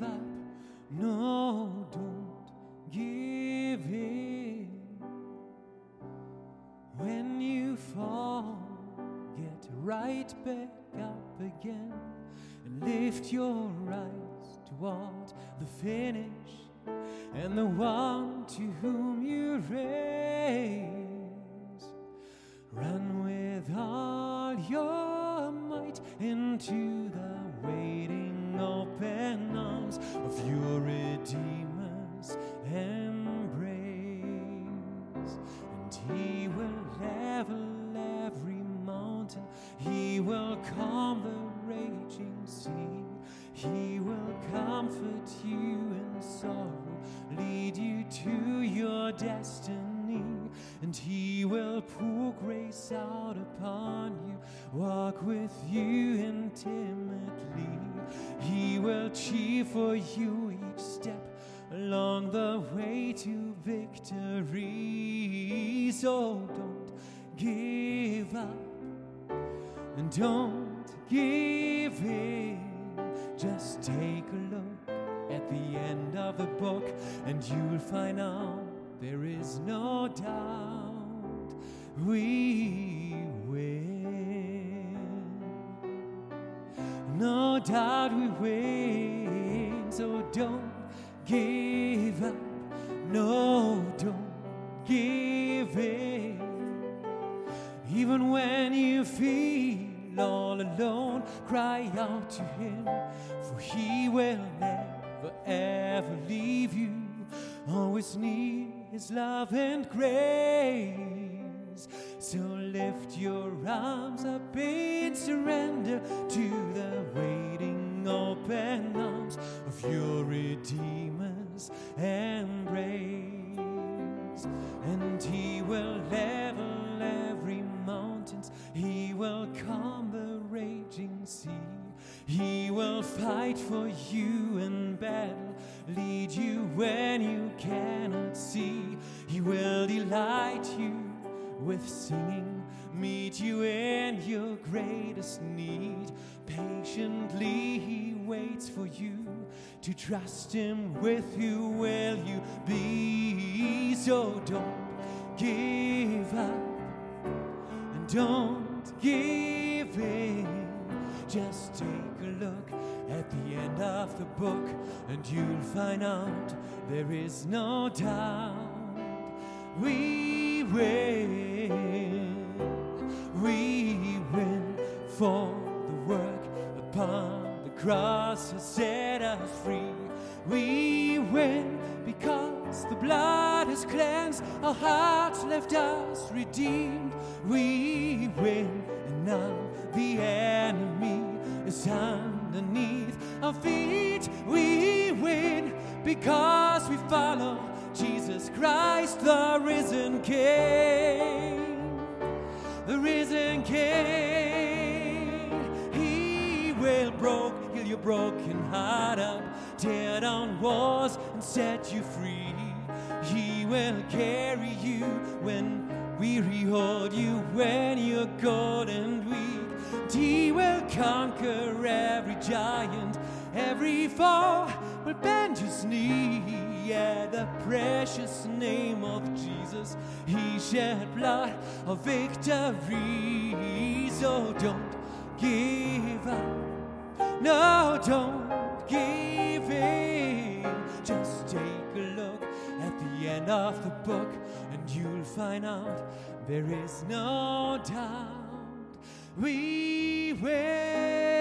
give up. No, don't give in. When you fall, get right back up again and lift your eyes toward the finish and the one to whom you raise. Run with all your might into calm the raging sea. He will comfort you in sorrow, lead you to your destiny, and He will pour grace out upon you, walk with you intimately. He will cheer for you each step along the way to victory. So don't give up and don't give in. Just take a look at the end of the book, and you'll find out there is no doubt we win. No doubt we win, so don't give up. Cry out to Him, for He will never ever leave you. Always need His love and grace. So lift your arms up in surrender to the waiting open arms of your Redeemer's embrace. And He will level every mountains. He will calm the raging sea. He will fight for you in battle, lead you when you cannot see. He will delight you with singing, meet you in your greatest need. Patiently he waits for you to trust him with you, will you be. So don't give up and don't give in. Just take a look at the end of the book, and you'll find out there is no doubt we win. We win for the work upon cross has set us free. We win because the blood has cleansed our hearts, left us redeemed. We win, and now the enemy is underneath our feet. We win because we follow Jesus Christ, the risen King. The risen King. He will heal your broken heart up, tear down walls and set you free. He will carry you when weary, hold you when you're cold and weak. He will conquer every giant, every foe will bend his knee. At the precious name of Jesus, he shed blood of victory. So don't give up. No, don't give in. Just take a look at the end of the book, and you'll find out there is no doubt we will.